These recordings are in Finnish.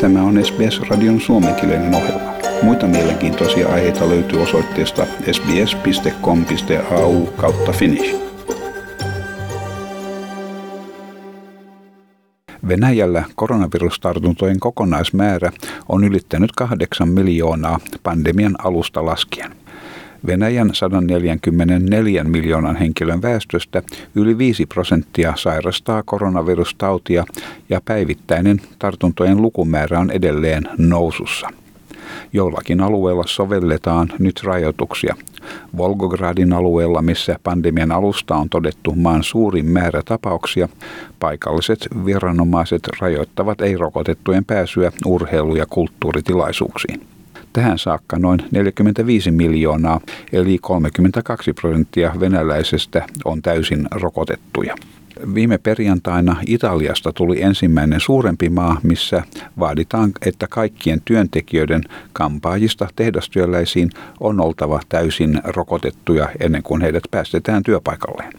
Tämä on SBS-radion suomenkielinen ohjelma. Muita mielenkiintoisia aiheita löytyy osoitteesta sbs.com.au kautta finnish. Venäjällä koronavirustartuntojen kokonaismäärä on ylittänyt 8 miljoonaa pandemian alusta laskien. Venäjän 144 miljoonan henkilön väestöstä yli 5 prosenttia sairastaa koronavirustautia ja päivittäinen tartuntojen lukumäärä on edelleen nousussa. Jollakin alueella sovelletaan nyt rajoituksia. Volgogradin alueella, missä pandemian alusta on todettu maan suurin määrä tapauksia, paikalliset viranomaiset rajoittavat ei-rokotettujen pääsyä urheilu- ja kulttuuritilaisuuksiin. Tähän saakka noin 45 miljoonaa, eli 32 prosenttia venäläisestä on täysin rokotettuja. Viime perjantaina Italiasta tuli ensimmäinen suurempi maa, missä vaaditaan, että kaikkien työntekijöiden kampaajista tehdastyöläisiin on oltava täysin rokotettuja ennen kuin heidät päästetään työpaikalleen.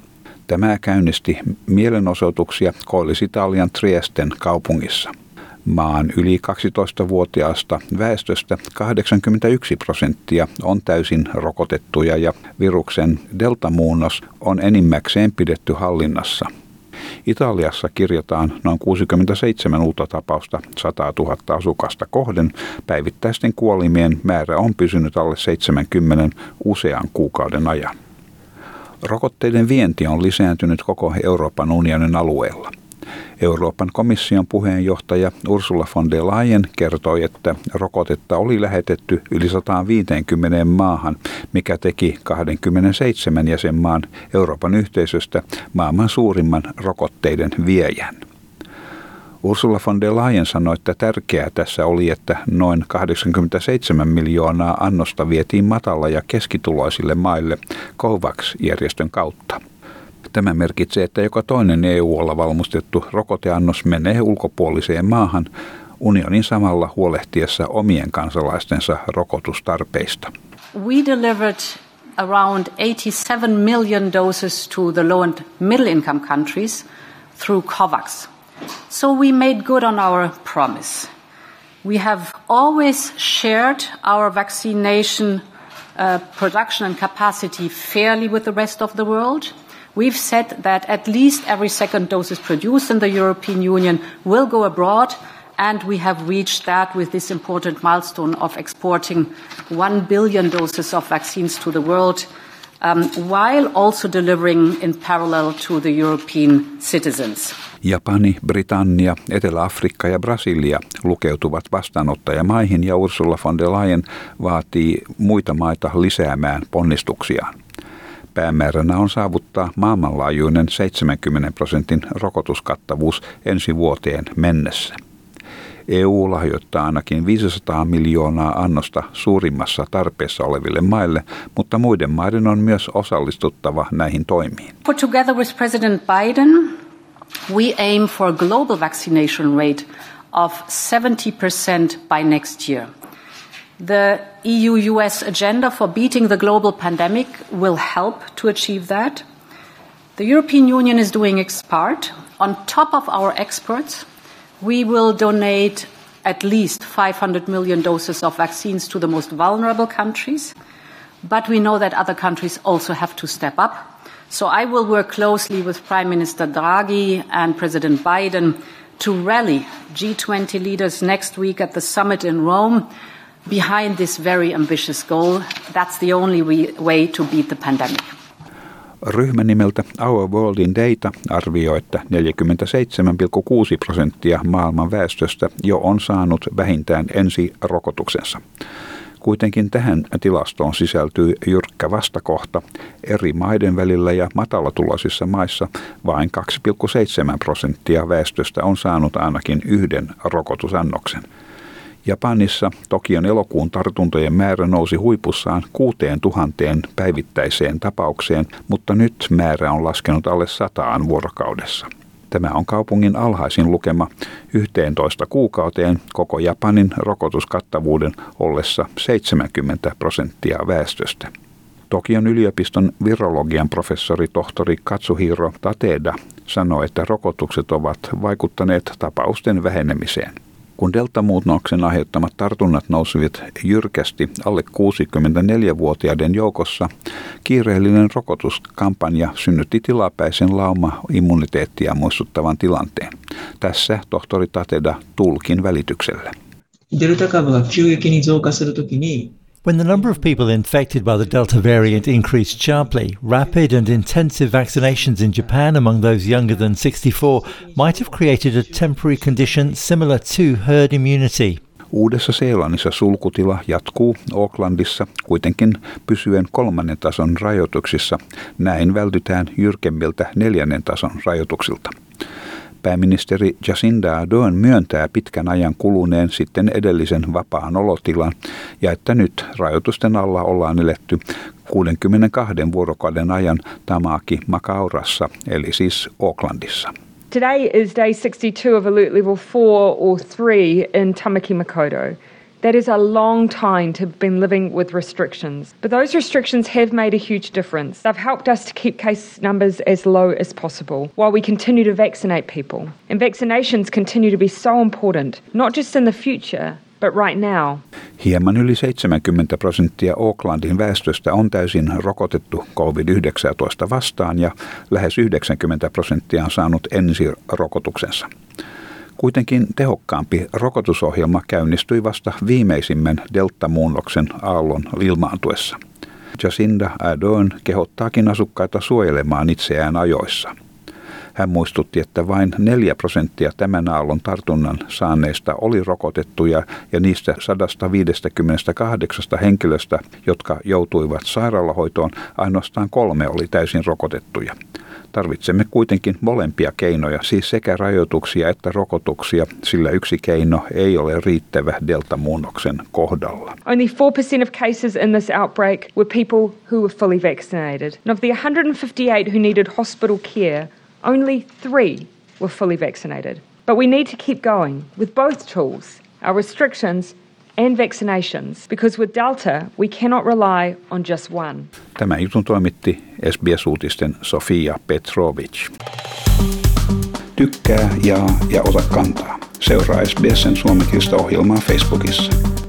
Tämä käynnisti mielenosoituksia Koillis-Italian Triesten kaupungissa. Maan yli 12-vuotiaasta väestöstä 81 prosenttia on täysin rokotettuja ja viruksen deltamuunnos on enimmäkseen pidetty hallinnassa. Italiassa kirjataan noin 67 uutta tapausta 100 000 asukasta kohden. Päivittäisten kuolimien määrä on pysynyt alle 70 usean kuukauden ajan. Rokotteiden vienti on lisääntynyt koko Euroopan unionin alueella. Euroopan komission puheenjohtaja Ursula von der Leyen kertoi, että rokotetta oli lähetetty yli 150 maahan, mikä teki 27 jäsenmaan Euroopan yhteisöstä maailman suurimman rokotteiden viejän. Ursula von der Leyen sanoi, että tärkeää tässä oli, että noin 87 miljoonaa annosta vietiin matala- ja keskituloisille maille COVAX-järjestön kautta. Tämä merkitsee, että joka toinen EU-olla valmistettu rokoteannos menee ulkopuoliseen maahan unionin samalla huolehtiessa omien kansalaistensa rokotustarpeista. We delivered around 87 million doses to the low and middle income countries through COVAX. So we made good on our promise. We have always shared our vaccination uh, production and capacity fairly with the rest of the world. We've said that at least every second dose is produced in the European Union will go abroad, and we have reached that with this important milestone of exporting 1 billion doses of vaccines to the world, um, while also delivering in parallel to the European citizens. Japani, Britannia, Etelä-Afrikka ja Brasilia lukeutuvat vastaanottajamaihin ja Ursula von der Leyen vaatii muita maita lisäämään ponnistuksiaan. Päämääränä on saavuttaa maailmanlaajuinen 70 prosentin rokotuskattavuus ensi vuoteen mennessä. EU lahjoittaa ainakin 500 miljoonaa annosta suurimmassa tarpeessa oleville maille, mutta muiden maiden on myös osallistuttava näihin toimiin. Put together with President Biden, we aim for a global vaccination rate of 70% by next year. The EU US agenda for beating the global pandemic will help to achieve that. The European Union is doing its part. On top of our experts, we will donate at least 500 million doses of vaccines to the most vulnerable countries. But we know that other countries also have to step up. So I will work closely with Prime Minister Draghi and President Biden to rally G20 leaders next week at the summit in Rome behind this very ambitious goal. That's the only way to beat the pandemic. Ryhmä nimeltä Our World in Data arvioi, että 47,6 prosenttia maailman väestöstä jo on saanut vähintään ensi rokotuksensa. Kuitenkin tähän tilastoon sisältyy jyrkkä vastakohta. Eri maiden välillä ja matalatuloisissa maissa vain 2,7 prosenttia väestöstä on saanut ainakin yhden rokotusannoksen. Japanissa Tokion elokuun tartuntojen määrä nousi huipussaan kuuteen tuhanteen päivittäiseen tapaukseen, mutta nyt määrä on laskenut alle sataan vuorokaudessa. Tämä on kaupungin alhaisin lukema 11 kuukauteen koko Japanin rokotuskattavuuden ollessa 70 prosenttia väestöstä. Tokion yliopiston virologian professori tohtori Katsuhiro Tateda sanoi, että rokotukset ovat vaikuttaneet tapausten vähenemiseen Kun deltamuutnoksen aiheuttamat tartunnat nousivat jyrkästi alle 64-vuotiaiden joukossa, kiireellinen rokotuskampanja synnytti tilapäisen lauma-immuniteettia muistuttavan tilanteen. Tässä tohtori Tateda Tulkin välityksellä. デルタ株が急激に増加するときに When the number of people infected by the Delta variant increased sharply, rapid and intensive vaccinations in Japan among those younger than 64 might have created a temporary condition similar to herd immunity. Uudessa Seelannissa sulkutila jatkuu Aucklandissa kuitenkin pysyen kolmannen tason rajoituksissa. Näin vältytään jyrkemmiltä neljännen tason rajoituksilta. Pääministeri Jacinda Ardern myöntää pitkän ajan kuluneen sitten edellisen vapaan olotilan ja että nyt rajoitusten alla ollaan eletty 62 vuorokauden ajan Tamaki Makaurassa, eli siis Aucklandissa. Today is day 62 of alert level 4 or 3 in Tamaki Makoto. That is a long time to have been living with restrictions. But those restrictions have made a huge difference. They've helped us to keep case numbers as low as possible while we continue to vaccinate people. And vaccinations continue to be so important, not just in the future, but right now. Hieman yli 70 prosenttia Aucklandin väestöstä on täysin rokotettu COVID-19 vastaan ja lähes 90 prosenttia on saanut ensirokotuksensa. Kuitenkin tehokkaampi rokotusohjelma käynnistyi vasta viimeisimmän delta-muunnoksen aallon ilmaantuessa. Jacinda Ardern kehottaakin asukkaita suojelemaan itseään ajoissa. Hän muistutti, että vain 4 prosenttia tämän aallon tartunnan saaneista oli rokotettuja ja niistä 158 henkilöstä, jotka joutuivat sairaalahoitoon, ainoastaan kolme oli täysin rokotettuja. Tarvitsemme kuitenkin molempia keinoja, siis sekä rajoituksia että rokotuksia, sillä yksi keino ei ole riittävä delta-muunnoksen kohdalla. Only 4% of cases in this outbreak were people who were fully vaccinated. And of the 158 who needed hospital care, only three were fully vaccinated. But we need to keep going with both tools, our restrictions and vaccinations because with Delta we cannot rely on just one. Tämä jutun toimitti SBS-uutisten Sofia Petrovic. Tykkää, jaa ja ota kantaa. Seuraa SBSn suomenkielistä ohjelmaa Facebookissa.